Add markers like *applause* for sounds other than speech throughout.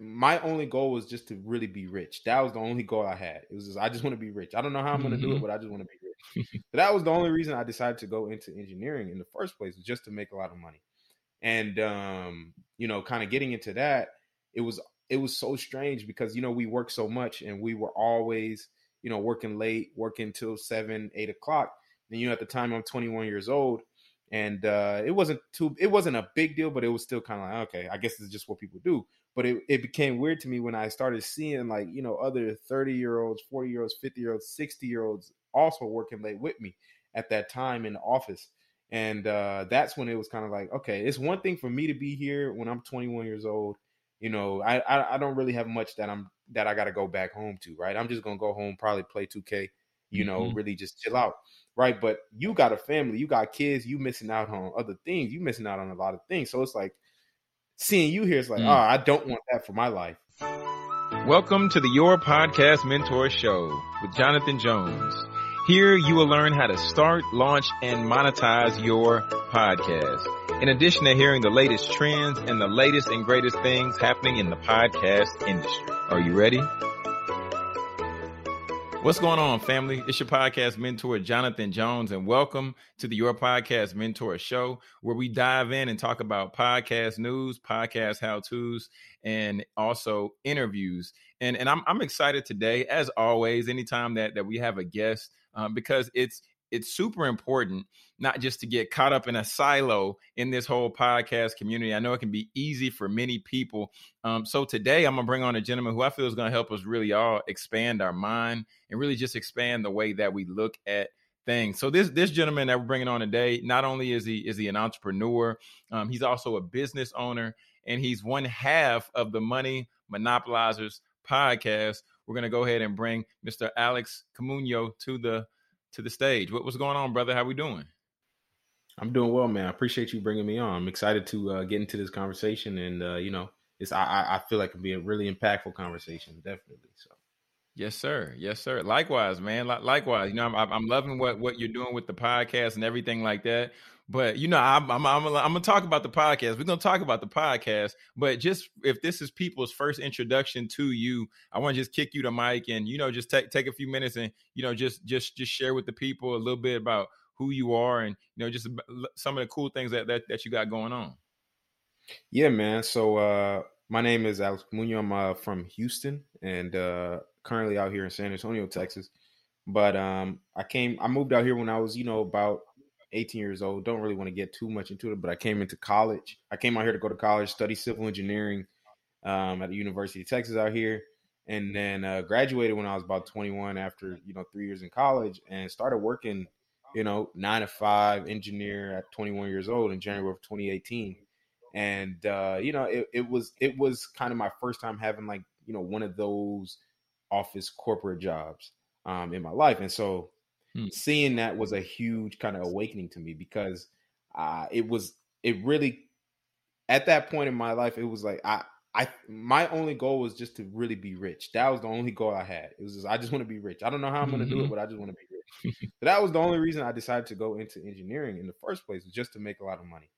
my only goal was just to really be rich. That was the only goal I had. It was just I just want to be rich. I don't know how I'm going to do it, mm-hmm. but I just want to be rich. *laughs* so that was the only reason I decided to go into engineering in the first place, was just to make a lot of money. And um, you know, kind of getting into that, it was it was so strange because you know we worked so much and we were always you know working late, working till seven, eight o'clock. And you know, at the time I'm 21 years old, and uh, it wasn't too it wasn't a big deal, but it was still kind of like okay, I guess it's just what people do. But it, it became weird to me when I started seeing like you know other 30 year olds, 40 year olds, 50 year olds, 60 year olds also working late with me at that time in the office. And uh, that's when it was kind of like, okay, it's one thing for me to be here when I'm 21 years old. You know, I, I, I don't really have much that I'm that I got to go back home to, right? I'm just gonna go home, probably play 2K, you know, mm-hmm. really just chill out right? But you got a family, you got kids, you missing out on other things, you missing out on a lot of things. So it's like seeing you here is like, mm. oh, I don't want that for my life. Welcome to the Your Podcast Mentor Show with Jonathan Jones. Here you will learn how to start, launch, and monetize your podcast. In addition to hearing the latest trends and the latest and greatest things happening in the podcast industry. Are you ready? What's going on, family? It's your podcast mentor, Jonathan Jones, and welcome to the Your Podcast Mentor Show, where we dive in and talk about podcast news, podcast how to's, and also interviews. And and I'm I'm excited today, as always, anytime that that we have a guest, um, because it's it's super important not just to get caught up in a silo in this whole podcast community. I know it can be easy for many people. Um, so today I'm gonna bring on a gentleman who I feel is gonna help us really all expand our mind and really just expand the way that we look at things. So this this gentleman that we're bringing on today, not only is he is he an entrepreneur, um, he's also a business owner, and he's one half of the Money Monopolizers podcast. We're gonna go ahead and bring Mr. Alex Camuno to the to the stage. What, what's going on, brother? How we doing? I'm doing well, man. I appreciate you bringing me on. I'm excited to uh, get into this conversation, and uh, you know, it's I, I feel like it'll be a really impactful conversation, definitely. So. Yes, sir. Yes, sir. Likewise, man. Likewise, you know, I'm, I'm loving what what you're doing with the podcast and everything like that. But you know, I'm I'm I'm, I'm gonna talk about the podcast. We're gonna talk about the podcast. But just if this is people's first introduction to you, I want to just kick you the mic and you know just take take a few minutes and you know just just just share with the people a little bit about who you are and you know just some of the cool things that that, that you got going on. Yeah, man. So uh, my name is Alex Munoz. I'm uh, from Houston and uh, currently out here in San Antonio, Texas. But um, I came, I moved out here when I was, you know, about 18 years old. Don't really want to get too much into it, but I came into college. I came out here to go to college, study civil engineering um, at the University of Texas out here, and then uh, graduated when I was about 21 after you know three years in college, and started working, you know, nine to five engineer at 21 years old in January of 2018. And uh, you know, it, it was it was kind of my first time having like you know one of those office corporate jobs um, in my life, and so Hmm. Seeing that was a huge kind of awakening to me because uh, it was it really at that point in my life it was like I I my only goal was just to really be rich. That was the only goal I had. It was just I just want to be rich. I don't know how I'm going to mm-hmm. do it, mm-hmm. but I just want to be rich. *laughs* so that was the only reason I decided to go into engineering in the first place, was just to make a lot of money.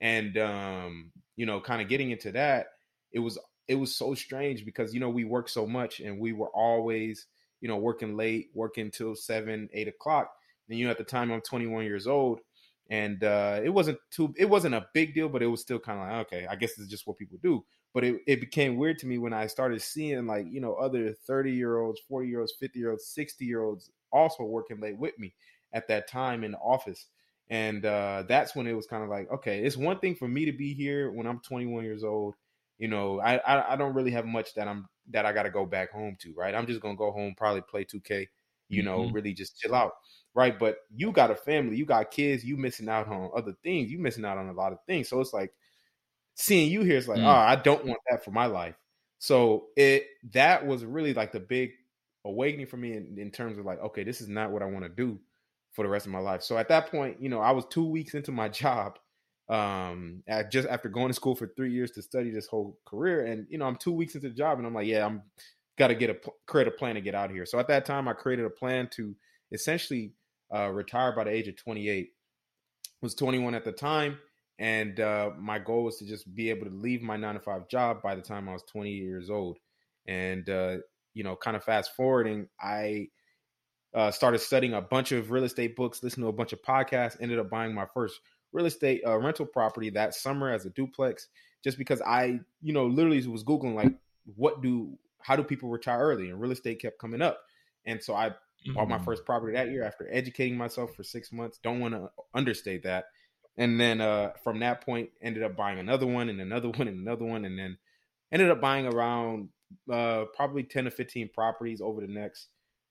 And um, you know, kind of getting into that, it was it was so strange because you know we worked so much and we were always you know, working late, working till seven, eight o'clock. And you know, at the time I'm 21 years old, and uh, it wasn't too, it wasn't a big deal, but it was still kind of like, okay, I guess it's just what people do. But it, it became weird to me when I started seeing like you know other 30 year olds, 40 year olds, 50 year olds, 60 year olds also working late with me at that time in the office. And uh, that's when it was kind of like, okay, it's one thing for me to be here when I'm 21 years old. You know, I, I, I don't really have much that I'm that I got to go back home to, right? I'm just gonna go home, probably play 2K, you know, mm-hmm. really just chill out, right? But you got a family, you got kids, you missing out on other things, you missing out on a lot of things. So it's like seeing you here is like, mm. oh, I don't want that for my life. So it that was really like the big awakening for me in, in terms of like, okay, this is not what I want to do for the rest of my life. So at that point, you know, I was two weeks into my *laughs* job um just after going to school for three years to study this whole career and you know i'm two weeks into the job and i'm like yeah i'm got to get a create a plan to get out of here so at that time i created a plan to essentially uh, retire by the age of 28 was 21 at the time and uh, my goal was to just be able to leave my nine to five job by the time I was 20 years old. And uh, you know, kind of fast forwarding, I uh, started studying a bunch of real estate books, listening to a bunch of podcasts. Ended up buying my first real estate uh, rental property that summer as a duplex, just because I, you know, literally was googling like, what do, how do people retire early? And real estate kept coming up, and so I mm-hmm. bought my mm. first property that year after educating myself for six months. Don't want to understate that. And then uh, from that point, ended up buying another one and another *laughs* one and another one, and then ended up buying around uh, probably ten to fifteen properties over the next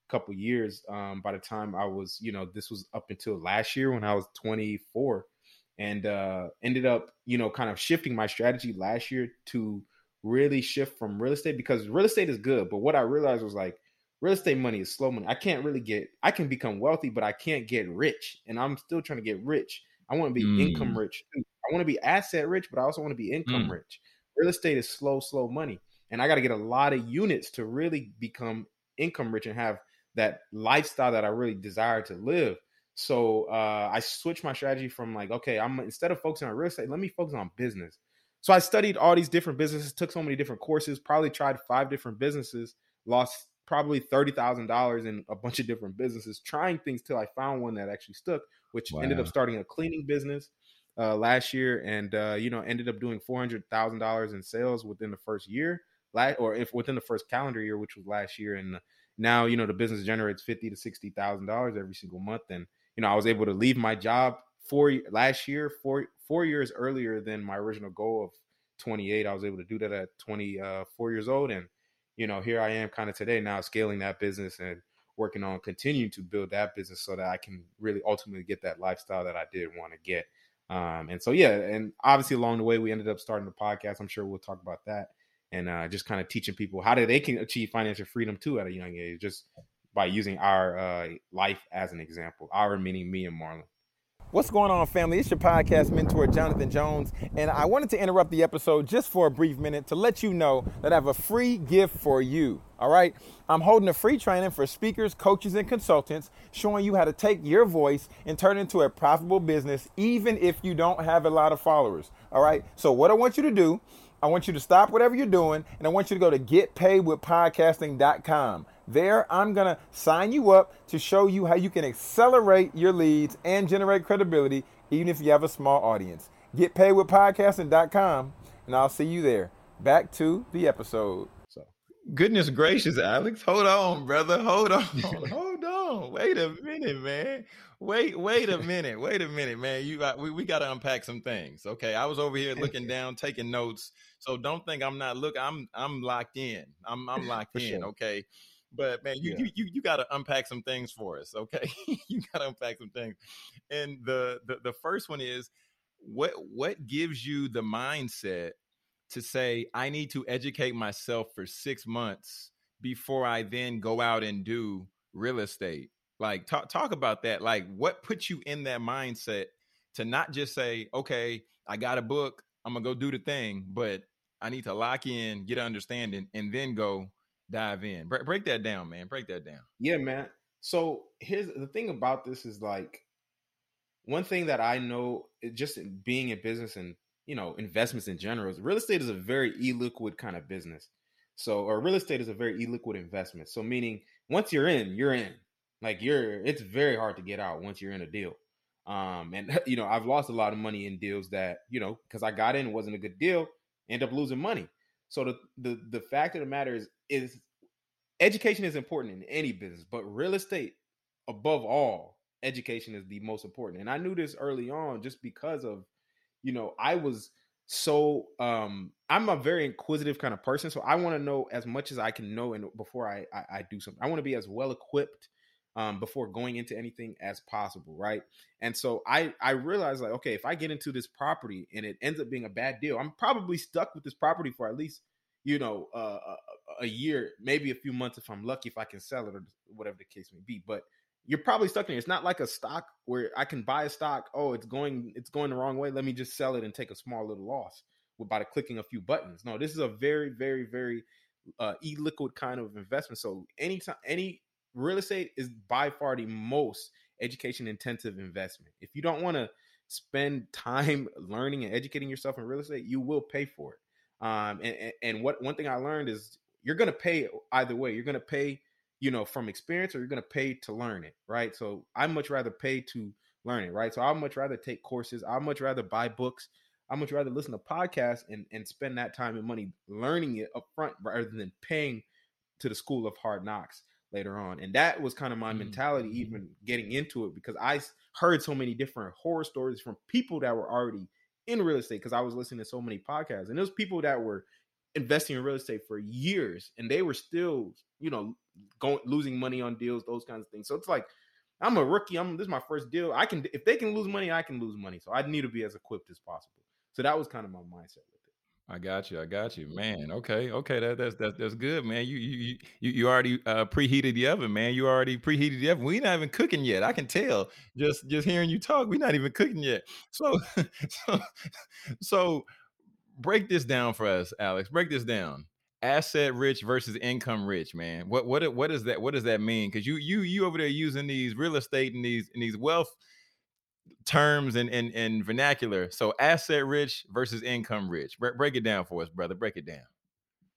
couple years. Um, by the time I was, you know, this was up until last year when I was 24, and uh, ended up, you know, kind of shifting my strategy last year to really shift from real estate because real estate is good, but what I realized was like real estate money is slow money. I can't really get, I can become wealthy, but I can't get rich, and I'm still trying to get rich. I want to be mm. income rich. Too. I want to be asset rich, but I also want to be income mm. rich. Real estate is slow, slow money, and I got to get a lot of units to really become income rich and have that lifestyle that I really desire to live. So uh, I switched my strategy from like, okay, I'm instead of focusing on real estate, let me focus on business. So I studied all these different businesses, took so many different courses, probably tried five different businesses, lost probably thirty thousand dollars in a bunch of different businesses, trying things till I found one that actually stuck, which wow. ended up starting a cleaning business uh, last year, and uh, you know ended up doing four hundred thousand dollars in sales within the first year, or if within the first calendar year, which was last year, and now you know the business generates fifty to sixty thousand dollars every single month, and you know I was able to leave my job four last year, four four years earlier than my original goal of twenty eight. I was able to do that at twenty uh, years old, and you know here I am kind of today now scaling that business and working on continuing to build that business so that I can really ultimately get that lifestyle that I did want to get. Um, and so yeah, and obviously along the way we ended up starting the podcast. I'm sure we'll talk about that and uh, just kind of teaching people how they can achieve financial freedom too at a young age, just by using our uh, life as an example. Our meaning me and Marlon. What's going on, family? It's your podcast mentor, Jonathan Jones, and I wanted to interrupt the episode just for a brief minute to let you know that I have a free gift for you. All right, I'm holding a free training for speakers, coaches, and consultants showing you how to take your voice and turn it into a profitable business, even if you don't have a lot of followers. All right, so what I want you to do I want you to stop whatever you're doing and I want you to go to getpaidwithpodcasting.com. There, I'm going to sign you up to show you how you can accelerate your leads and generate credibility, even if you have a small audience. Getpaidwithpodcasting.com, and I'll see you there. Back to the episode. So, goodness gracious, Alex. Hold on, brother. Hold on. *laughs* Hold on. Wait a minute, man wait, wait a minute, wait a minute, man. You got we, we got to unpack some things. Okay, I was over here *laughs* looking down, taking notes. So don't think I'm not looking. I'm I'm locked in. I'm I'm locked in. Sure. Okay. But man, you, yeah. you you you got to unpack some things for us, okay? *laughs* you got to unpack some things, and the, the the first one is what what gives you the mindset to say I need to educate myself for six months before I then go out and do real estate like talk talk about that. Like what puts you in that mindset to not just say, okay, I got a book, I'm gonna go do the thing, but I need to lock in, get understanding, and then go dive in. Break, break that down, man. Break that down. Yeah, man. So here's the thing about this is like one thing that I know just being in business and you know investments in general is real estate is a very illiquid kind of business. So or real estate is a very illiquid investment. So meaning once you're in, you're in. Like you're, it's very hard to get out once you're in a deal. Um, and *laughs* you know, I've lost a lot of money in deals that you know because I got in, wasn't a good deal, end up losing money. So the the the fact of the matter is, is education is important in any business, but real estate, above all, education is the most important. And I knew this early on just because of, you know, I was so um I'm a very inquisitive kind of person, so I want to know as much as I can know and before I, I I do something. I want to be as well equipped um, before going into anything as possible, right? And so I I realized like, okay, if I get into this property and it ends up being a bad deal, I'm probably stuck with this property for at least you know uh, a, year, maybe a few months if I'm lucky, if I can sell it or whatever the case may be. But you're probably stuck in it. It's not like a stock where I can buy a stock. Oh, it's going it's going the wrong way. Let me just sell it and take a small little loss by clicking a few buttons. No, this is a very very very uh, illiquid kind of investment. So anytime any real estate is by far the most education intensive investment. If you don't want to, spend *laughs* time learning and educating yourself in real estate, you will pay for it. Um, and, and what one thing I learned is you're gonna pay either way. You're gonna pay, you know, from experience, or you're gonna pay to learn it, right? So I much rather pay to learn it, right? So I'd much rather take courses. I'd much rather buy books. I'd much rather listen to podcasts and and spend that time and money learning it up front rather than paying to the school of hard knocks later on. And that was kind of my mm-hmm. mentality, even getting into it, because I heard so many different horror stories from people that were already in real estate because I was listening to so many podcasts. And those people that were investing in real estate for years and they were still, you know, going losing money on deals, those kinds of things. So it's like I'm a rookie. I'm this is my first deal. I can if they can lose money, I can lose money. So I need to be as equipped as possible. So that was kind of my mindset with it. I got you. I got you, man. Okay, okay. That, that's that's that's good, man. You you you you already uh, preheated the oven, man. You already preheated the oven. We're not even cooking yet. I can tell just just hearing you talk. We're not even cooking yet. So *laughs* so so break this down for us, Alex. Break this down. Asset rich versus income rich, man. What what what is that? What does that mean? Because you you you over there using these real estate and these and these wealth terms and, and, and vernacular. So asset rich versus income rich. Bre- break it down for us, brother. Break it down.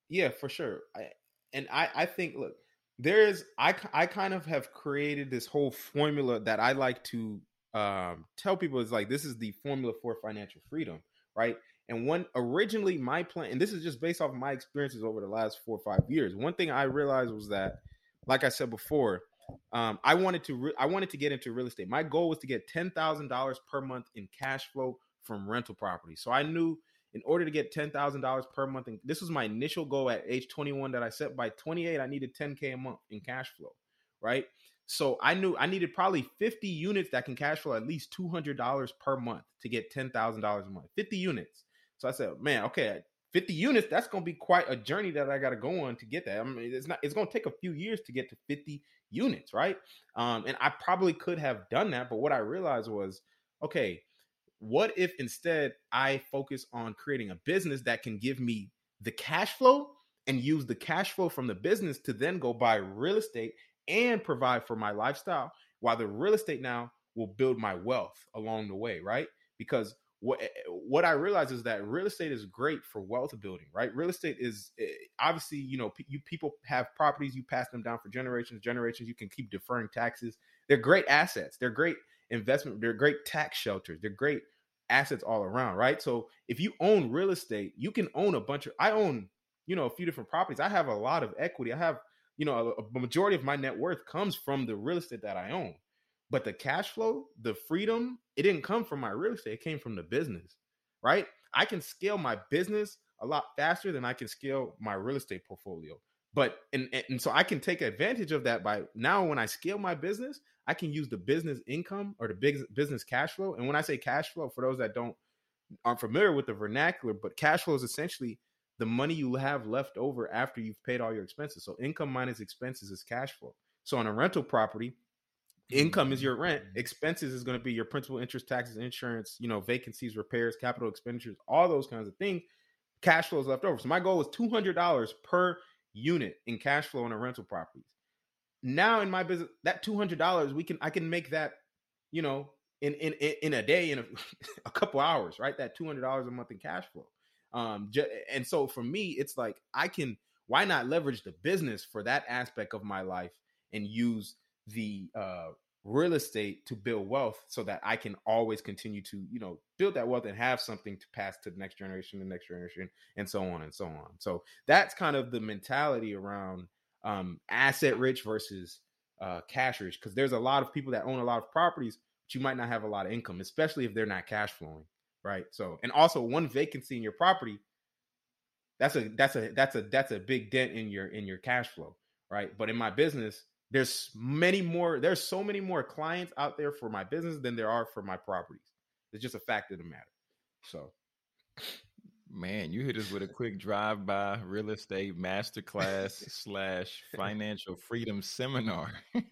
Yeah, for sure. I, and I, I think, look, there is, I, I kind of have created this whole formula that I like to um, tell people is like, this is the formula for financial freedom, right? And one originally my plan, and this is just based off my experiences over the last four or five years. One thing I realized was that, like I said before, um, I wanted to re- I wanted to get into real estate. My goal was to get ten thousand dollars per month in cash flow from rental property. So I knew in order to get ten thousand dollars per month, and this was my initial goal at age twenty one that I set. By twenty eight, I needed ten k a month in cash flow, right? So I knew I needed probably fifty units that can cash flow at least two hundred dollars per month to get ten thousand dollars a month. Fifty units. So I said, man, okay, 50 units, that's going to be quite a journey that I got to go on to get that. I mean, it's not, it's going to take a few years to get to 50 units, right? Um, and I probably could have done that. But what I realized was, okay, what if instead I focus on creating a business that can give me the cash flow and use the cash flow from the business to then go buy real estate and provide for my lifestyle while the real estate now will build my wealth along the way, right? Because what eh, eh, what I realize is that real estate is great for wealth building, right? Real estate is eh, obviously, you know, you people have properties, you pass them down for generations, generations. You can keep deferring taxes. They're great assets. They're great investment. They're great tax shelters. They're great assets all around, right? So if you own real estate, you can own a bunch of. I own, you know, a few different properties. I have a lot of equity. I have, you know, a, a majority of my net worth comes from the real estate that I own. But the cash flow, the freedom, it didn't come from my real estate. It came from the business, right? I can scale my business a lot faster than I can scale my real estate portfolio. But and, and so I can take advantage of that by now when I scale my business, I can use the business income or the big business cash flow. And when I say cash flow, for those that don't aren't familiar with the vernacular, but cash flow is essentially the money you have left over after you've paid all your expenses. So income minus expenses is cash flow. So on a rental property, income is your rent expenses is going to be your principal interest taxes insurance you know vacancies repairs capital expenditures all those kinds of things. Cash flow is left over. So my goal is $200 per unit in cash flow on a rental properties now in my business that $200 we can i can make that you know in in in a day in a, *laughs* a couple hours right? That $200 a month in cash flow. Um and so for me it's like i can why not leverage the business for that aspect of my life and use the uh, real estate to build wealth so that I can always continue to, you know, build that wealth and have something to pass to the next generation, the next generation, and so on and so on. So that's kind of the mentality around um, asset rich versus uh, cash rich, because there's a lot of people that own a lot of properties, but you might not have a lot of income, especially if they're not cash flowing, right? So, and also one vacancy in your property, that's a that's a that's a that's a big dent in your in your cash flow, right? But in my business, there's many more there's so many more clients out there for my business than there are for my properties. It's just a fact of the matter. So. Man you hit us with a quick drive by real estate masterclass slash financial freedom seminar. *laughs*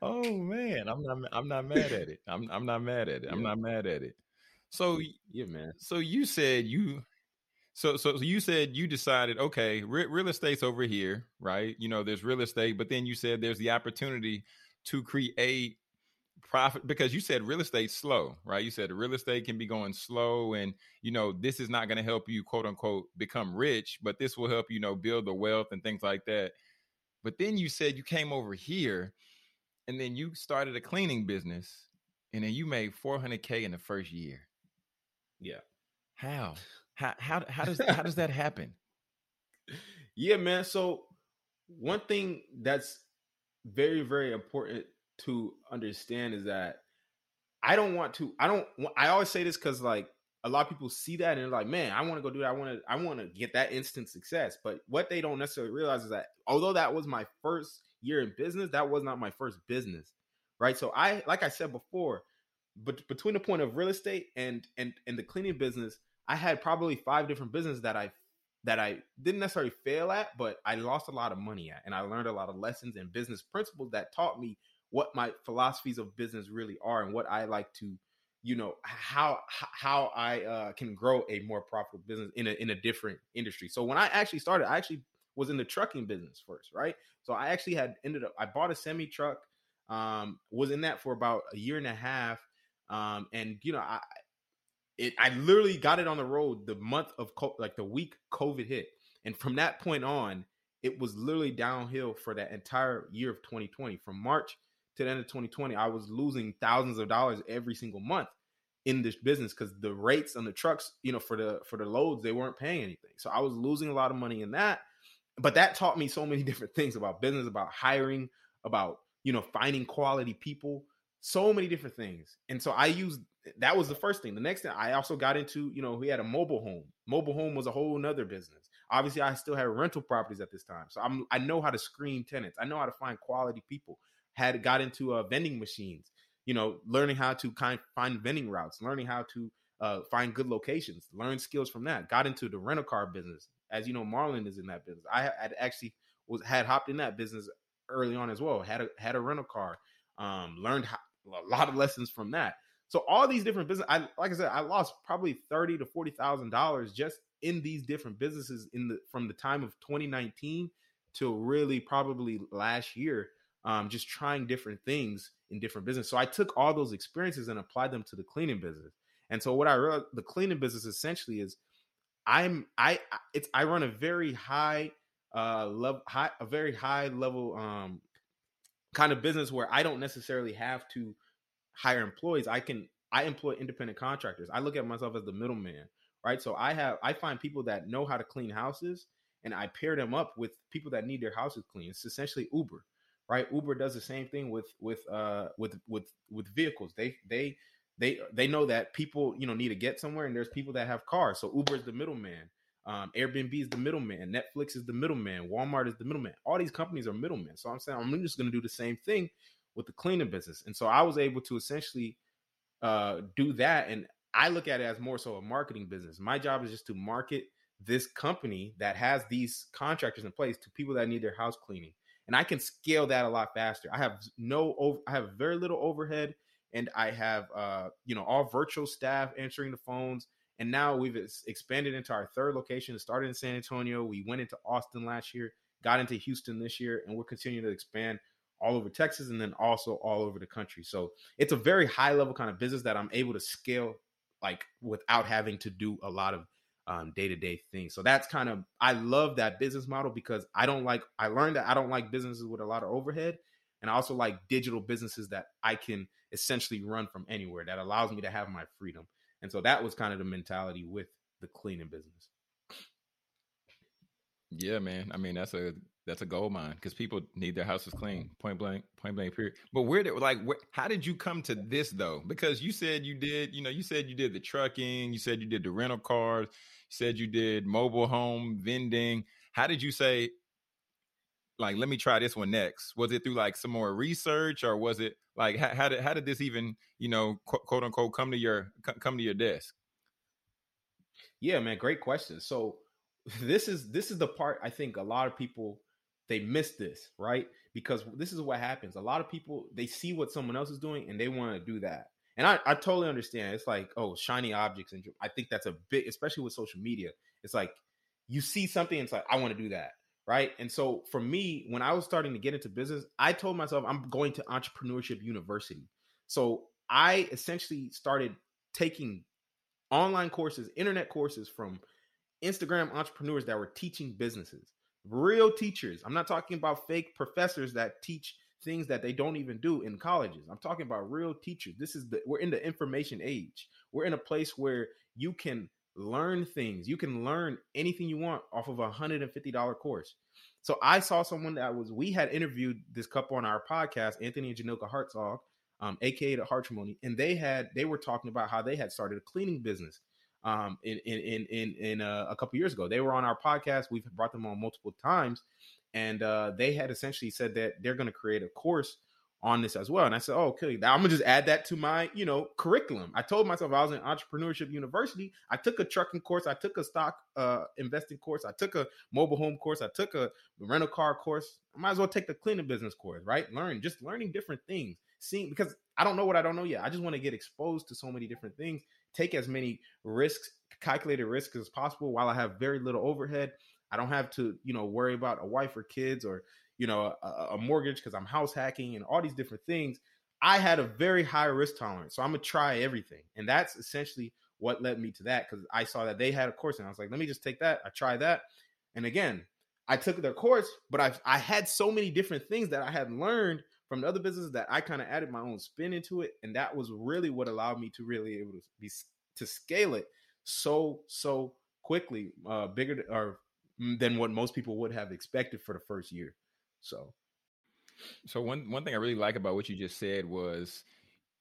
Oh man i'm not i'm not mad at it. I'm, I'm not mad at it. I'm not mad at it. So yeah man. so you said you so, so, so you said you decided, okay, re- real estate's over here, right? You know, there's real estate, but then you said there's the opportunity to create profit because you said real estate slow, right? You said real estate can be going slow and you know this is not going to help you quote unquote become rich, but this will help you know build the wealth and things like that. But then you said you came over here and then you started a cleaning business and then you made 400k in the first year. Yeah. How? How how how does how does that *laughs* happen? Yeah, man. So one thing that's very very important to understand is that I don't want to. I don't. I always say this because like a lot of people see that and they're like, man, I want to go do that. I want to. I want to get that instant success. But what they don't necessarily realize is that although that was my first year in business, that was not my first business, right? So I, like I said before, but between the point of real estate and and and the cleaning business, I had probably five different businesses that I that I didn't necessarily fail at, but I lost a lot of money at. And I learned a lot of lessons and business principles that taught me what my philosophies of business really are and what I like to, you know, how how I uh, can grow a more profitable business in a in a different industry. So when I actually started, I actually was in the trucking business first, right? So I actually had ended up I bought a semi truck, um, was in that for about a year and a half. Um, and you know, I it I literally got it on the road the month of like the week COVID hit, and from that point on, it was literally downhill for that entire year of 2020. From March to the end of 2020, I was losing thousands of dollars every single month in this business because the rates on the trucks, you know, for the for the loads, they weren't paying anything. So I was losing a lot of money in that. But that taught me so many *laughs* different things about business, about hiring, about you know finding quality people, so many different things. And so I used that was the first thing. The next thing I also got into, you know, we had a mobile home. Mobile home was a whole nother business. Obviously, I still had rental properties at this time, so I'm I know how to screen tenants. I know how to find quality people. Had got into uh, vending machines. You know, learning how to kind find vending routes, learning how to uh, find good locations, learn skills from that. Got into the rental car business. As you know, Marlon is in that business. I had actually was had hopped in that business early on as well. Had a had a rental car. Um, learned how, a lot of lessons from that. So all these different business, I like I said, I lost probably thirty to forty thousand dollars just in these different businesses in the from the time of 2019 till really probably last year. Um, just trying different things in different business. So I took all those experiences and applied them to the cleaning business. And so what I realized, the cleaning business essentially is, I'm I it's I run a very high uh level high a very high level um kind of business where I don't necessarily have to hire employees. I can I employ independent contractors. I look at myself as the middleman, right? So I have I find people that know how to clean houses and I pair them up with people that need their houses clean. It's essentially Uber, right? Uber does the same thing with with uh with with with vehicles. They they they they know that people you know need to get somewhere and there's people that have cars. So Uber is the middleman. Um, Airbnb is the middleman. Netflix is the middleman. Walmart is the middleman. All these companies are middlemen. So I'm saying I'm just going to do the same thing with the cleaning business. And so I was able to essentially uh, do that. And I look at it as more so a marketing business. My job is just to market this company that has these contractors in place to people that need their house cleaning. And I can scale that a lot faster. I have no, over, I have very little overhead, and I have, uh, you know, all virtual staff answering the phones. And now we've expanded into our third location. It started in San Antonio. We went into Austin last year, got into Houston this year, and we're continuing to expand all over Texas and then also all over the country. So it's a very high level kind of business that I'm able to scale like without having to do a lot of um, day-to-day things. So that's kind of I love that business model because I don't like I learned that I don't like businesses with a lot of overhead and I also like digital businesses that I can essentially run from anywhere that allows me to have my freedom. And so that was kind of the mentality with the cleaning business. Yeah, man. I mean, that's a that's a gold mine because people need their houses clean, point blank, point blank. Period. But where did like where, how did you come to this though? Because you said you did, you know, you said you did the trucking, you said you did the rental cars, you said you did mobile home vending. How did you say, like, let me try this one next? Was it through like some more research, or was it like how, how did how did this even, you know, quote, quote unquote, come to your come to your desk? Yeah, man, great question. So *laughs* this is this is the part I think a lot of people they miss this, right? Because this is what happens. A lot of people they see what someone else is doing and they want to do that. And I, I totally understand. It's like, oh, shiny objects. And I think that's a bit, especially with social media. It's like you see something it's like, I want to do that. Right. And so for me, when I was starting to get into business, I told myself I'm going to entrepreneurship university. So I essentially started taking online courses, internet courses from Instagram entrepreneurs that were teaching businesses, real teachers. I'm not talking about fake professors that teach things that they don't even do in colleges. I'm talking about real teachers. This is the we're in the information age. We're in a place where you can learn things. You can learn anything you want off of a $150 course. So I saw someone that was we had interviewed this couple on our podcast, Anthony and Janilka Hartzog, um, aka the Hartrimony, and they had they were talking about how they had started a cleaning business um, in in in in, in uh, a couple years ago. They were on our podcast. We've brought them on multiple times, and uh, they had essentially said that they're going to create a course on this as well. And I said, oh, okay, now I'm gonna just add that to my, you know, curriculum. I told myself I was in entrepreneurship university. I took a trucking course, I took a stock uh, investing course, I took a mobile home course, I took a rental car course. I might as well take the cleaning business course, right? Learn, just learning different things, seeing because I don't know what I don't know yet. I just want to get exposed to so many different things, take as many risks, calculated risks as possible while I have very little overhead. I don't have to, you know, worry about a wife or kids or you know, a, a mortgage because I'm house hacking and all these different things. I had a very high risk tolerance. So I'm gonna try everything. And that's essentially what led me to that because I saw that they had a course and I was like, let me just take that. I tried that. And again, I took their course, but I I had so many different things that I had learned from the other businesses that I kind of added my own spin into it. And that was really what allowed me to really able to be to scale it so, so quickly, uh bigger or than what most people would have expected for the first year. So, so one one thing I really like about what you just said was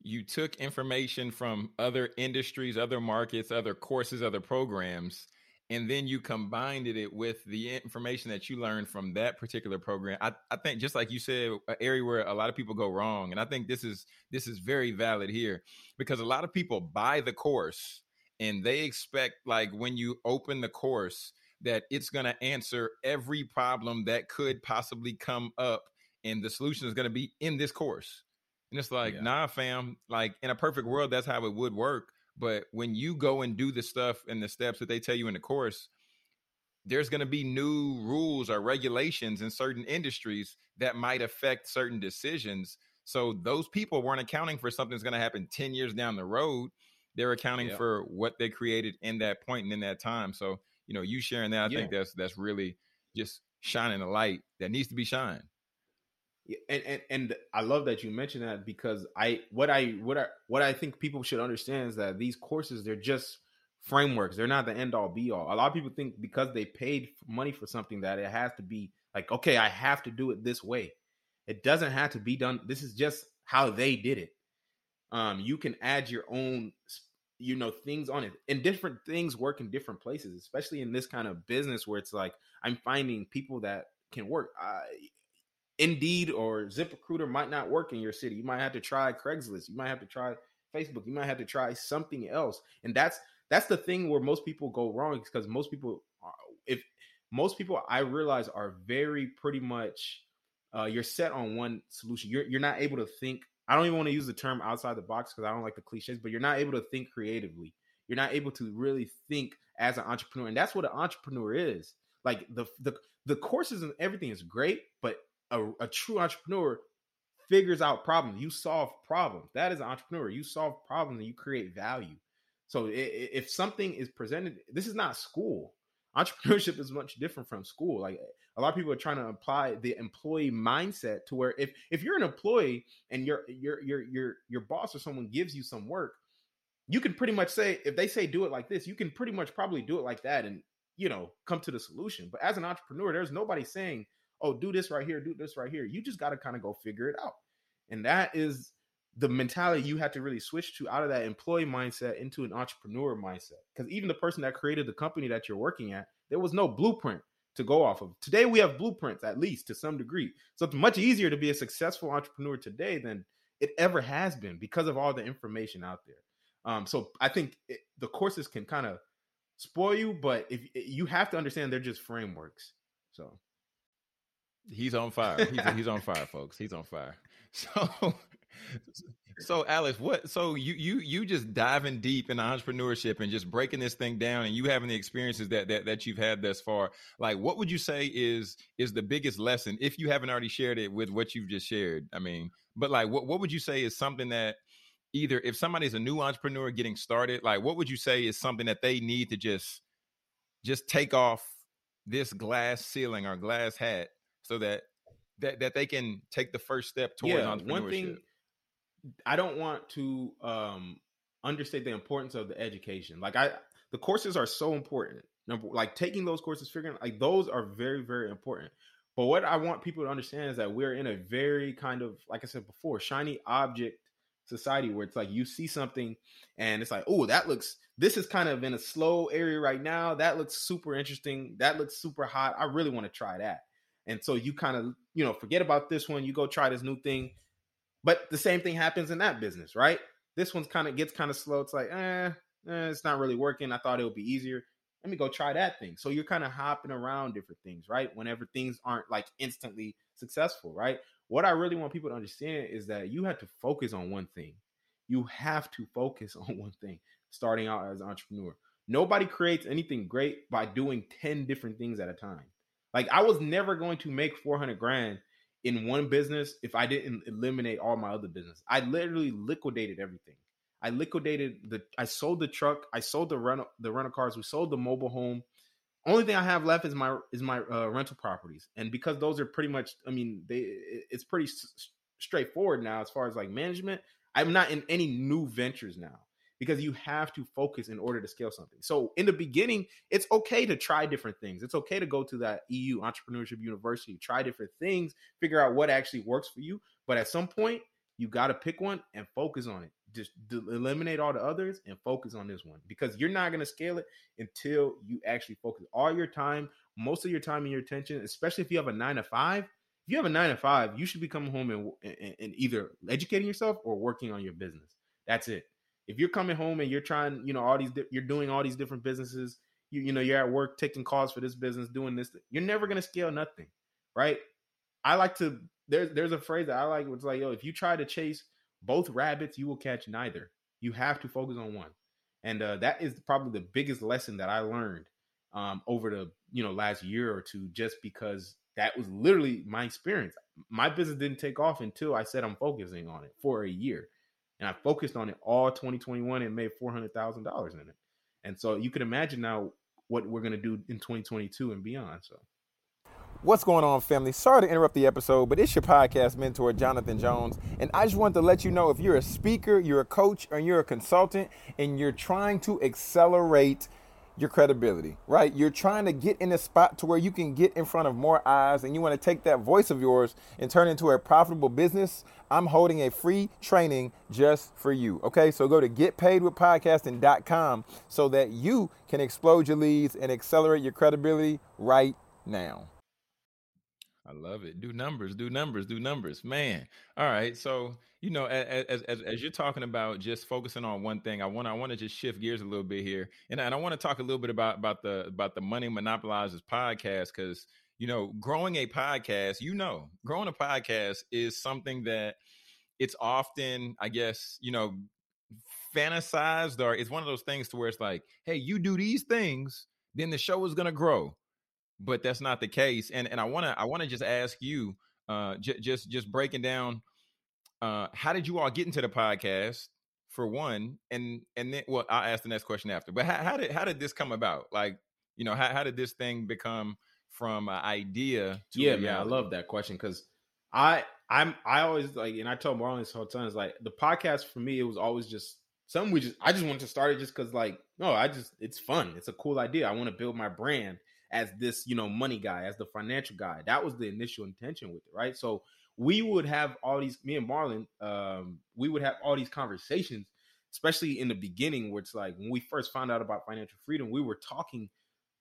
you took information from other industries, other markets, other courses, other programs, and then you combined it with the information that you learned from that particular program. I, I think just like you said, an area where a lot of people go wrong. And I think this is this is very valid here because a lot of people buy the course and they expect like when you open the course that it's going to answer every problem that could possibly come up and the solution is going to be in this course. And it's like yeah. nah fam. Like in a perfect world that's how it would work but when you go and do the stuff and the steps that they tell you in the course there's going to be new rules or regulations in certain industries that might affect certain decisions. So those people weren't accounting for something that's going to happen 10 years down the road. They're accounting yeah. for what they created in that point and in that time. So you know, you sharing that, I yeah. think that's that's really just shining a light that needs to be shined. Yeah, and, and and I love that you mentioned that because I what I what I what I think people should understand is that these courses they're just frameworks. They're not the end all be all. A lot of people think because they paid money for something that it has to be like okay, I have to do it this way. It doesn't have to be done. This is just how they did it. Um, you can add your own you know things on it and different things work in different places especially in this kind of business where it's like i'm finding people that can work. Uh, indeed or ziprecruiter might not work in your city. You might have to try craigslist. You might have to try facebook. You might have to try something else. And that's that's the thing where most people go wrong because most people if most people i realize are very pretty much uh, you're set on one solution. You're, you're not able to think I don't even want to use the term outside the box because I don't like the cliches, but you're not able to think creatively. You're not able to really think as an entrepreneur. And that's what an entrepreneur is. Like the the the courses and everything is great, but a, a true entrepreneur figures out problems. You solve problems. That is an entrepreneur. You solve problems and you create value. So if something is presented, this is not school. Entrepreneurship *laughs* is much different from school. Like a lot of people are trying to apply the employee mindset to where if if you're an employee and your your your your your boss or someone gives you some work, you can pretty much say if they say do it like this, you can pretty much probably do it like that and you know come to the solution. But as an entrepreneur, there's nobody saying, "Oh, do this right here, do this right here." You just got to kind of go figure it out. And that is the mentality you have to really switch to out of that employee mindset into an entrepreneur mindset. Because even the person that created the company that you're working at, there was no blueprint to go off of. Today we have blueprints, at least to some degree. So it's much easier to be a successful entrepreneur today than it ever has been because of all the information out there. Um, so I think it, the courses can kind of spoil you, but if you have to understand they're just frameworks. So he's on fire. He's, he's on fire, folks. He's on fire. *laughs* So so Alex, what so you you you just diving deep in entrepreneurship and just breaking this thing down and you having the experiences that that that you've had thus far. Like what would you say is is the biggest lesson if you haven't already shared it with what you've just shared? I mean, but like what what would you say is something that either if somebody's a new entrepreneur getting started, like what would you say is something that they need to just just take off this glass ceiling or glass hat so that that, that they can take the first step towards yeah, entrepreneurship? One thing I don't want to um understate the importance of the education. Like I the courses are so important. Number like taking those courses, figuring like those are very, very important. But what I want people to understand is that we're in a very kind of, like I said before, shiny object society where it's like you see something and it's like, oh, that looks, this is kind of in a slow area right now. That looks super interesting. That looks super hot. I really want to try that. And so you kind of, you know, forget about this one. You go try this new thing. But the same thing happens in that business, right? This one's kind of gets kind of slow. It's like, eh, eh, it's not really working. I thought it would be easier let me go try that thing. So you're kind of hopping around different things, right? Whenever things aren't like instantly successful, right? What I really want people to understand is that you have to focus on one thing. You have to focus *laughs* on one thing starting out as an entrepreneur. Nobody creates anything great by doing 10 different things at a time. Like I was never going to make 400 grand in one business if I didn't eliminate all my other business. I literally liquidated everything. I liquidated the. I sold the truck. I sold the rental the rental cars. We sold the mobile home. Only thing I have left is my is my uh, rental properties, and because those are pretty much. I mean, they it's pretty s- straightforward now as far as like management. I'm not in any new ventures now because you have to focus in order to scale something. So in the beginning, it's okay to try different things. It's okay to go to that EU Entrepreneurship University, try different things, figure out what actually works for you. But at some point, you got to pick one and focus on it just eliminate all the others and focus on this one because you're not going to scale it until you actually focus all your time most of your time and your attention especially if you have a nine to five if you have a nine to five you should be coming home and, and, and either educating yourself or working on your business that's it if you're coming home and you're trying you know all these you're doing all these different businesses you, you know you're at work taking calls for this business doing this you're never going to scale nothing right i like to there's there's a phrase that i like it's like yo if you try to chase both rabbits, you will catch neither. You have to focus on one, and uh, that is probably the biggest lesson that I learned um, over the you know last year or two. Just because that was literally my experience. My business didn't take off until I said I'm focusing on it for a year, and I focused on it all 2021 and made four hundred thousand dollars in it. And so you can imagine now what we're gonna do in 2022 and beyond. So. What's going on, family? Sorry to interrupt the episode, but it's your podcast mentor, Jonathan Jones. And I just want to let you know if you're a speaker, you're a coach, or you're a consultant, and you're trying to accelerate your credibility, right? You're trying to get in a spot to where you can get in front of more eyes and you want to take that voice of yours and turn into a profitable business. I'm holding a free training just for you. Okay, so go to getpaidwithpodcasting.com so that you can explode your leads and accelerate your credibility right now. I love it. Do numbers, do numbers, do numbers, man. All right. So you know, as as, as you're talking about just focusing on one thing, I want I want to just shift gears a little bit here, and, and I want to talk a little bit about about the about the money monopolizers podcast because you know, growing a podcast, you know, growing a podcast is something that it's often, I guess, you know, fantasized or it's one of those things to where it's like, hey, you do these things, then the show is gonna grow but that's not the case. And and I want to I want to just ask you, uh, j- just just breaking down, uh, how did you all get into the podcast for one, and and then well, I'll ask the next question after. But how, how did how did this come about? Like, you know, how how did this thing become from an idea? yeah, man, I love that question because I I'm I always like, and I tell Marlon this whole time is like the podcast for me. It was always just something we just I just wanted to start it just because like no, I just it's fun. It's a cool idea. I want to build my brand as this, you know, money guy, as the financial guy. That was the initial intention with it, right? So we would have all these, me and Marlon, um, we would have all these conversations, especially in the beginning, where it's like when we first found out about financial freedom, we were talking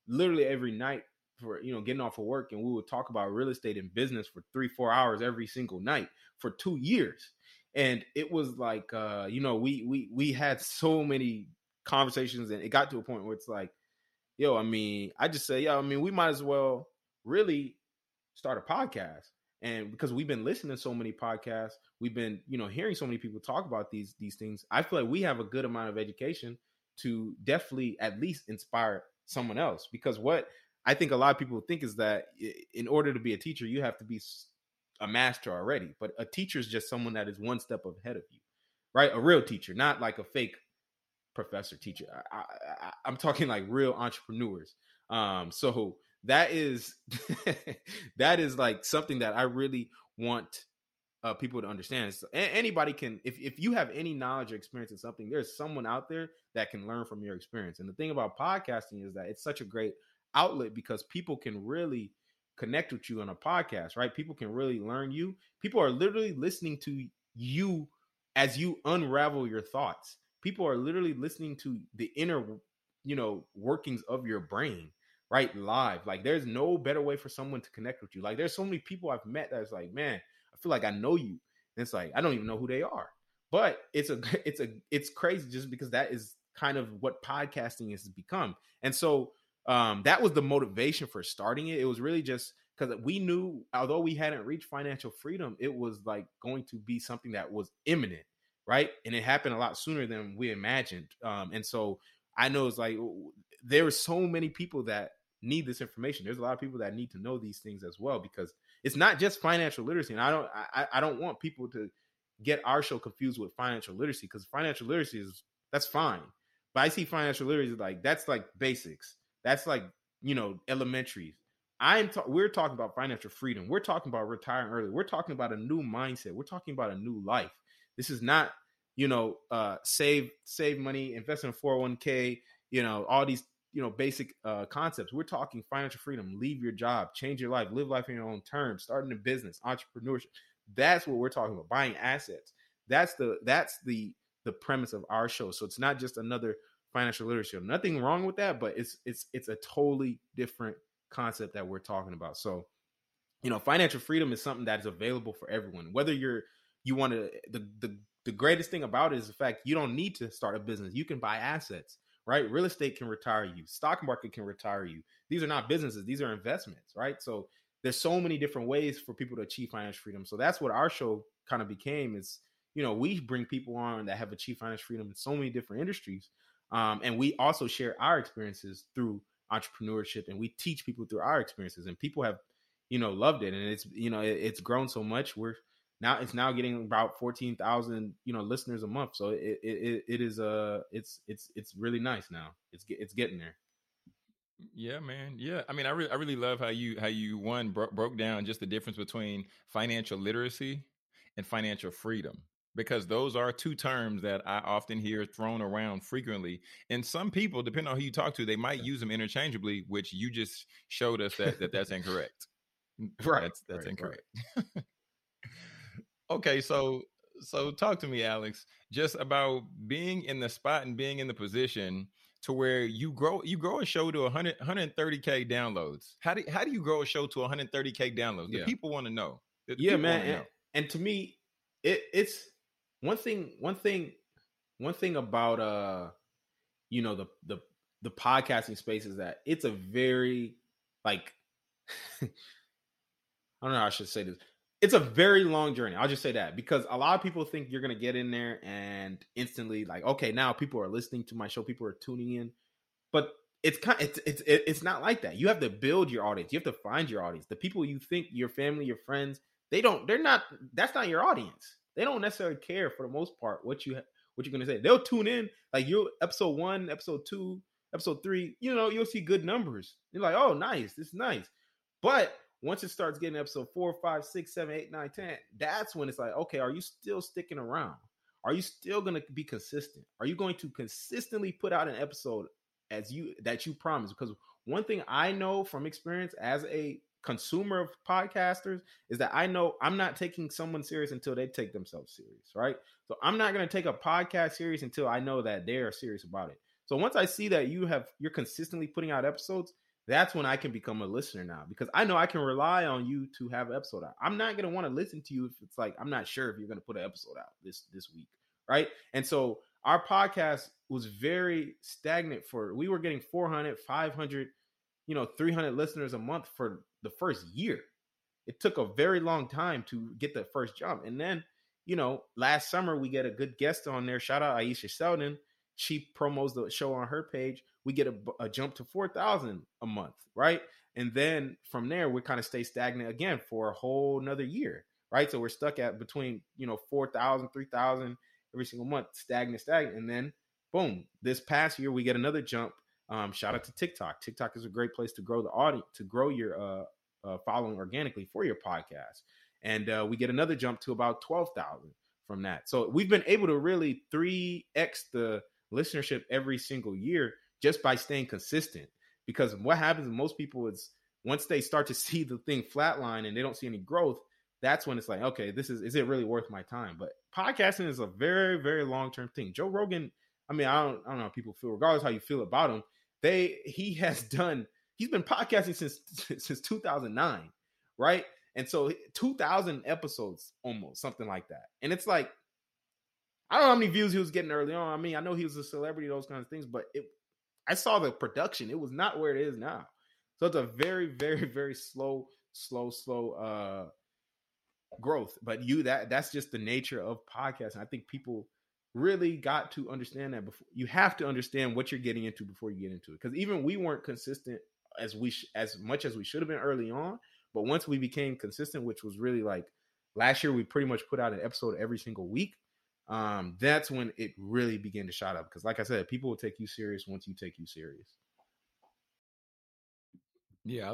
literally every night for you know getting off of work and we would talk about real estate and business for three four hours every single night for two years and it was like uh you know we we we had so many conversations and it got to a point where it's like yo, I mean, I just say, yo, I mean, we might as well really start a podcast. And because we've been listening to so many podcasts, we've been, you know, hearing so many people talk about these these things. I feel like we have a good amount of education to definitely at least inspire someone else. Because what I think a lot of people think is that in order to be a teacher, you have to be a master already. But a teacher is just someone that is one step ahead of you. right? A real teacher, not like a fake professor teacher. I, am talking like real entrepreneurs. Um, so that is *laughs* that is like something that I really want uh, people to understand. So anybody can, if if you have any knowledge or experience in something, there's someone out there that can learn from your experience. And the thing about podcasting is that it's such a great outlet because people can really connect with you on a podcast, right? People can really learn you. People are literally listening to you as you unravel your thoughts. People are literally listening to the inner, you know, workings of your brain, right? Live. Like there's no better way for someone to connect with you. Like there's so many people I've met that's like, man, I feel like I know you. And it's like I don't even know who they are. But it's a *laughs* it's a it's crazy just because that is kind of what podcasting has become. And so um that was the motivation for starting it. It was really just because we knew although we hadn't reached financial freedom, it was like going to be something that was imminent, right? And it happened a lot sooner than we imagined. Um, and so I know it's like there are so many people that need this information. There's a lot of people that need to know these things as well because it's not just financial literacy. And I don't I, I don't want people to get our show confused with financial literacy because financial literacy is that's fine. But I see financial literacy like that's like basics. That's like, you know, elementary. I'm we're talking about financial freedom. We're talking about retiring early. We're talking about a new mindset. We're talking about a new life. This is not, you know, uh save save money, invest in a 401k, you know, all these, you know, basic uh concepts. We're talking financial freedom, leave your job, change your life, live life in your own terms, starting a business, entrepreneurship. That's what we're talking about, buying assets. That's the that's the the premise of our show. So it's not just another financial literacy. Nothing wrong with that, but it's it's it's a totally different concept that we're talking about. So, you know, financial freedom is something that is available for everyone. Whether you're you want to the the the greatest thing about it is the fact you don't need to start a business. You can buy assets, right? Real estate can retire you. Stock market can retire you. These are not businesses, these are investments, right? So there's so many different ways for people to achieve financial freedom. So that's what our show kind of became is, you know, we bring people on that have achieved financial freedom in so many different industries. Um, and we also share our experiences through entrepreneurship and we teach people through our experiences and people have you know loved it and it's you know it, it's grown so much we're now it's now getting about 14,000 you know listeners a month so it it, it is uh it's it's it's really nice now it's it's getting there yeah man yeah i mean i really i really love how you how you one bro- broke down just the difference between financial literacy and financial freedom because those are two terms that I often hear thrown around frequently. And some people, depending on who you talk to, they might use them interchangeably, which you just showed us that, that that's incorrect. *laughs* right. That's that's right, incorrect. Right. *laughs* okay, so so talk to me, Alex, just about being in the spot and being in the position to where you grow you grow a show to 100 130k downloads. How do how do you grow a show to 130k downloads? The yeah. people want to know. The yeah, man. And, and to me, it it's one thing one thing one thing about uh you know the the the podcasting space is that it's a very like *laughs* I don't know how I should say this. It's a very long journey. I'll just say that because a lot of people think you're gonna get in there and instantly like, okay, now people are listening to my show, people are tuning in, but it's kind, it's it's it's not like that. You have to build your audience. You have to find your audience. The people you think your family, your friends, they don't. They're not. That's not your audience they don't necessarily care for the most part what you what you're gonna say. They'll tune in like you episode one, episode two, episode three. You know, you'll see good numbers. You're like, oh, nice, this is nice. But once it starts getting episode four, five, six, seven, eight, nine, ten, that's when it's like, okay, are you still sticking around? Are you still going to be consistent? Are you going to consistently put out an episode as you that you promised? Because one thing I know from experience as a consumer of podcasters is that I know I'm not taking someone serious until they take themselves serious, right? So I'm not going to take a podcast serious until I know that they are serious about it. So once I see that you have you're consistently putting out episodes, that's when I can become a listener now because I know I can rely on you to have an episode out. I'm not to want to listen to you if it's like I'm not sure if you're to put an episode out this this week, right? And so our podcast was very stagnant for we were getting 400, 500 you know 300 listeners a month for the first year it took a very long time to get the first jump and then you know last summer we get a good guest on there shout out aisha sheldon she promos the show on her page we get a, a jump to 4000 a month right and then from there we kind of stay stagnant again for a whole another year right so we're stuck at between you know 4000 3000 every single month, stagnant, stagnant, and then boom, this past year we get another jump. Um, shout out to TikTok. TikTok is a great place to grow the audience, to grow your uh, uh, following organically for your podcast, and uh, we get another jump to about twelve thousand from that. So we've been able to really three x the listenership every single year just by staying consistent. Because what happens most people is once they start to *laughs* see the thing flatline and they don't see any growth, that's when it's like, okay, this is is it really worth my time? But podcasting is a very, very long term thing. Joe Rogan, I mean, I don't I don't know how people feel, regardless how you feel about him, they he has *laughs* done he's been podcasting since *laughs* since 2009, right? And so 2000 episodes almost, something like that. And it's like I don't know how many views he was getting early on. I mean, I know he was a celebrity, those kinds of things, but it I saw the production. It was not where it is now. So it's a very, *laughs* very, very slow, slow, slow uh growth. But you that that's just the nature of podcasting. I think people really got to understand that before you have to understand what you're getting into before you get into it. Because even we weren't consistent as we sh- as much as we should have been early on. But once we became consistent, which was really like last year, we pretty much put out an episode every single week. Um, that's when it really began to shot up. Because, like I said, people will take you serious once you take you serious. Yeah,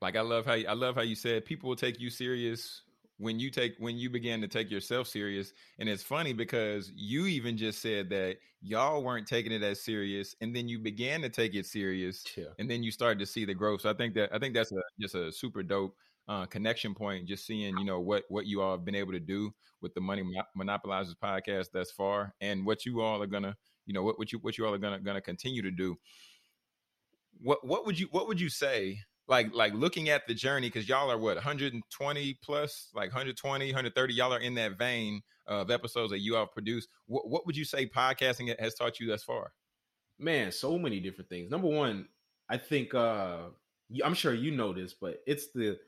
like I love how you, I love how you said people will take you serious when you take when you begin to take yourself serious and it's funny because you even just said that y'all weren't taking it as serious and then you began to take it serious yeah. and then you started to see the growth so i think that i think that's a just a super dope uh, connection point just seeing you know what what you all have been able to do with the money monopolizers podcast thus far and what you all are gonna you know what, what you what you all are gonna gonna continue to do. What what would you what would you say like like looking at the journey because y'all are what 120 plus like 120 130 y'all are in that vein of episodes that you all produced. What, what would you say podcasting has taught you thus far? Man so many different things. Number one i think uh i'm sure you know this but it's the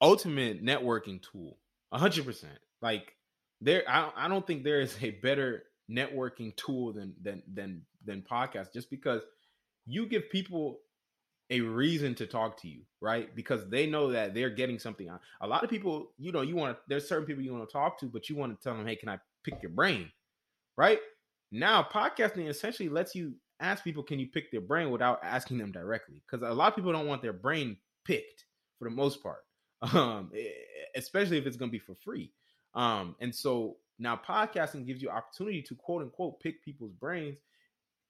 ultimate networking tool 100% like there I, I don't think there is a better networking tool than than than than podcast just because you give people a reason to talk to you, right? Because they know that they're getting something on. A lot of people, you know, you want to, there's certain people you want to talk to, but you want to tell them, hey, can I pick your brain? Right? Now, podcasting essentially lets you ask people, can you pick their brain without asking them directly? Because a lot of people don't want their brain picked for the most part, um, especially if it's going to be for free. Um, and so now podcasting gives you opportunity to quote unquote pick people's brains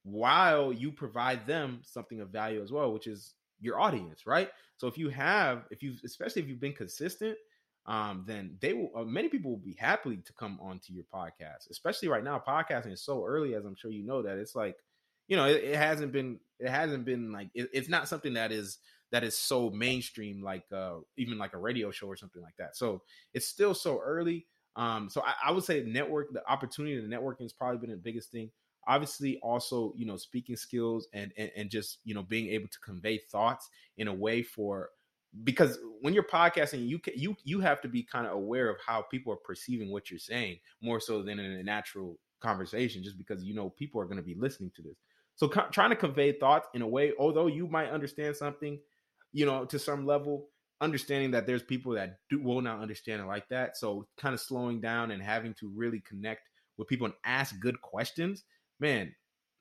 while you provide them something of value as well, which is your audience, right? So if you have, if you, especially if you've been consistent, um, then they will. Uh, many people will be happy to come onto your podcast, especially right now. Podcasting is so early, as I'm sure you know that it's like, you know, it, it hasn't been, it hasn't been like, it, it's not something that is that is so mainstream, like uh, even like a radio show or something like that. So it's still so early. Um, so I, I would say network, the opportunity to networking has probably been the biggest thing obviously also you know speaking skills and, and and just you know being able to convey thoughts in a way for because when you're podcasting you can, you you have to be kind of aware of how people are perceiving what you're saying more so than in a natural conversation just because you know people are going to be listening to this so co- trying to convey thoughts in a way although you might understand something you know to some level understanding that there's people that do will not understand it like that so kind of slowing down and having to really connect with people and ask good questions man,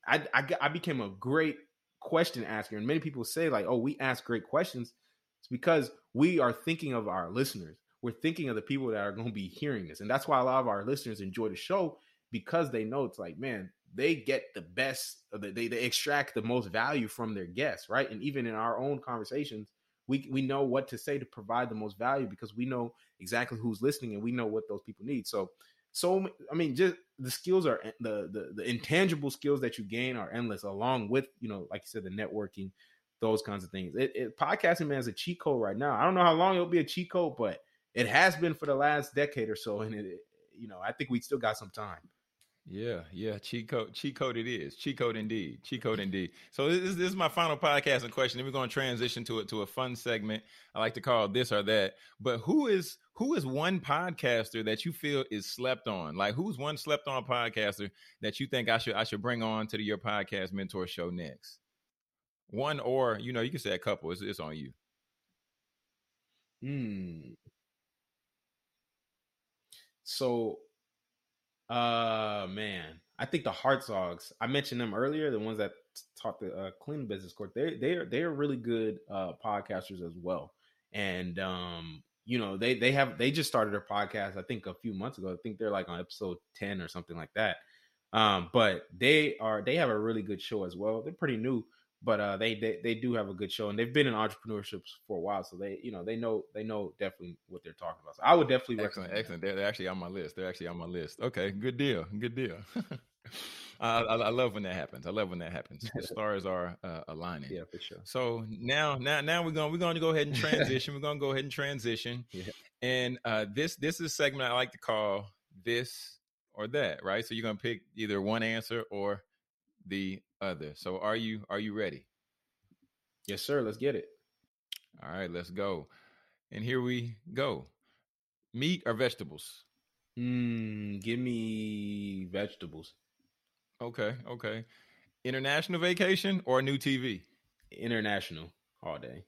I, I, I became a great question asker. And many people say, like, oh, we ask great questions. It's because we are thinking of our listeners. We're thinking of the people that are going to be hearing this. And that's why a lot of our listeners enjoy the show because they know it's like, man, they get the best, they, they extract the most value from their guests, right? And even in our own conversations, we, we know what to say to provide the most value because we know exactly who's listening and we know what those people need. So so I mean, just the skills are eh, the, the the intangible skills that you gain are endless, along with you know, like you said, the networking, those kinds of things. It, it podcasting man is a cheat code right now. I don't know how long it'll be a cheat code, but it has been for the last decade or so, and it, you know, I think we still got some time. Yeah, yeah, cheat code, cheat code. It is cheat code indeed, cheat code indeed. So this, this is my final podcasting question. Then we're going to transition to it to a fun segment. I like to call this or that. But who is who is one podcaster that you feel is slept on? Like who's one slept on podcaster that you think I should I should bring on to the, your podcast mentor show next? One or you know you can say a couple. It's, it's on you. Hmm. So Uh man, I think the Hartzogs. I mentioned them earlier. The ones that taught the uh, clean business court. They they are they are really good uh, podcasters as well. And um, you know they they have they just started their podcast. I think a few months ago. I think they're like on episode ten or something like that. Um, but they are they have a really good show as well. They're pretty new, but uh, they, they they do have a good show, and they've been in entrepreneurship for a while, so they you know they know they know definitely what they're talking about. So I would definitely excellent, excellent. They're, they're, actually on my list. They're actually on my list. Okay, good deal, good deal. *laughs* I, I, I, love when that happens. I love when that happens. The stars are uh, aligning. Yeah, for sure. So now, now, now we're going. We're going to go ahead and *laughs* transition. we're going to go ahead and transition. Yeah. And uh, this this is a segment I like to call this or that. Right. So you're going to pick either one answer or the other. So are you are you ready? Yes, sir. Let's get it. All right, let's go. And here we go. Meat or vegetables? Mm, give me vegetables. Okay, okay. International vacation or a new TV? International all day.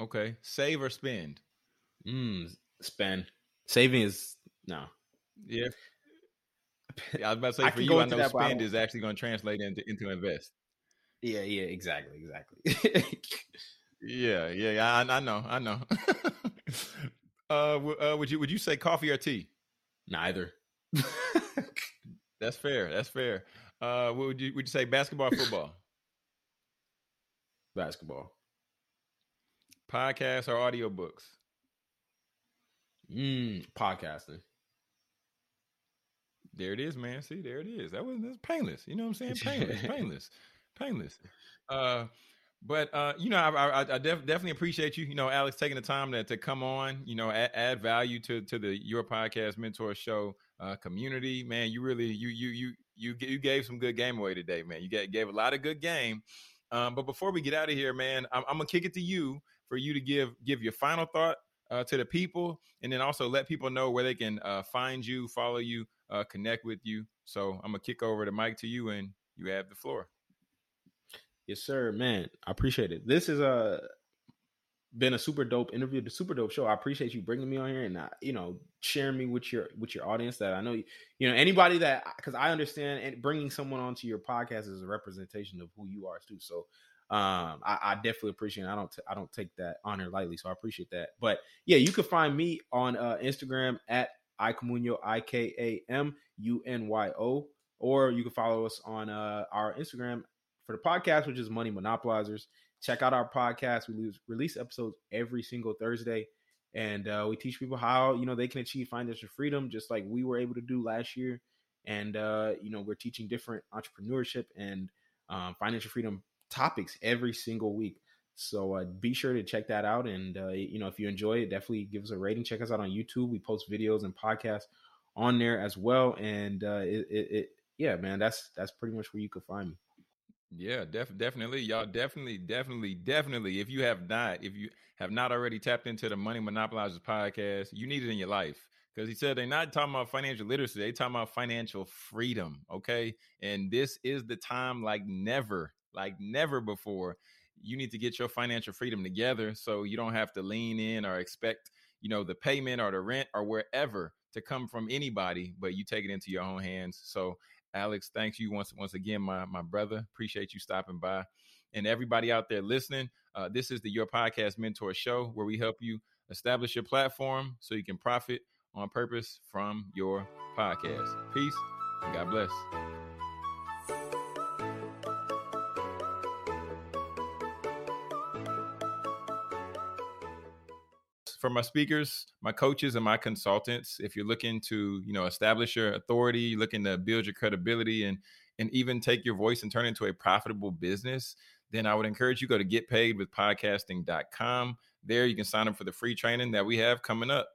Okay. Save or spend? Mm, spend. Saving is no. Yeah. *laughs* I was about to say for you, I know spend is actually going to translate into into invest. Yeah, yeah, exactly, exactly. yeah, yeah, yeah. I, I know, I know. *laughs* uh, w- uh, would you would you say coffee or tea? Neither. that's fair. That's fair. Uh, what would you would you say basketball or football? Basketball. Podcasts or audiobooks? Mm, podcasting. There it is, man. See, there it is. That was that's painless. You know what I'm saying? Painless, *laughs* painless, painless. Uh, but uh, you know, I, I, I def- definitely appreciate you, you know, Alex, taking the time to, to come on, you know, add, add value to to the your podcast mentor show uh, community. Man, you really you you you you you gave some good game away today, man. You gave, gave a lot of good game. Um, but before we get out of here, man, I'm, I'm, gonna kick it to you for you to give give your final thought uh, to the people, and then also let people know where they can uh, find you, follow you, uh, connect with you. So I'm gonna kick over the mic to you, and you have the floor. Yes, sir, man. I appreciate it. This is a been a super dope interview, the super dope show. I appreciate you bringing me on here and uh, you know sharing me with your with your audience. That I know you, you know anybody that because I understand and bringing someone onto your podcast is a representation of who you are too. So um, I, I, definitely appreciate. It. I don't t- I don't take that honor lightly. So I appreciate that. But yeah, you can find me on uh, Instagram at Ikamunyo I K A M U N Y O, or you can follow us on uh, our Instagram for the podcast, which is Money Monopolizers. Check out our podcast. We release episodes every single Thursday, and uh, we teach people how you know they can achieve financial freedom, just like we were able to do last year. And uh, you know, we're teaching different entrepreneurship and um, financial freedom topics every single week. So uh, be sure to check that out. And uh, you know, if you enjoy it, definitely give us a rating. Check us out on YouTube. We post videos and podcasts on there as well. And uh, it, it, it, yeah, man, that's that's pretty much where you could find me. Yeah, def- definitely. Y'all definitely, definitely, definitely. If you have not, if you have not already tapped into the Money Monopolizers podcast, you need it in your life. Because he said they're not talking about financial literacy, they talking about financial freedom. Okay. And this is the time like never, like never before. You need to get your financial freedom together so you don't have to lean in or expect, you know, the payment or the rent or wherever to come from anybody, but you take it into your own hands. So Alex, thanks you once once again, my my brother. Appreciate you stopping by, and everybody out there listening. Uh, this is the Your Podcast Mentor Show, where we help you establish your platform so you can profit on purpose from your podcast. Peace and God bless. For my speakers, my coaches, and my consultants. If you're looking to, you know, establish your authority, looking to build your credibility, and and even take your voice and turn it into a profitable business, then I would encourage you go to getpaidwithpodcasting.com. There you can sign up for the free training that we have coming up.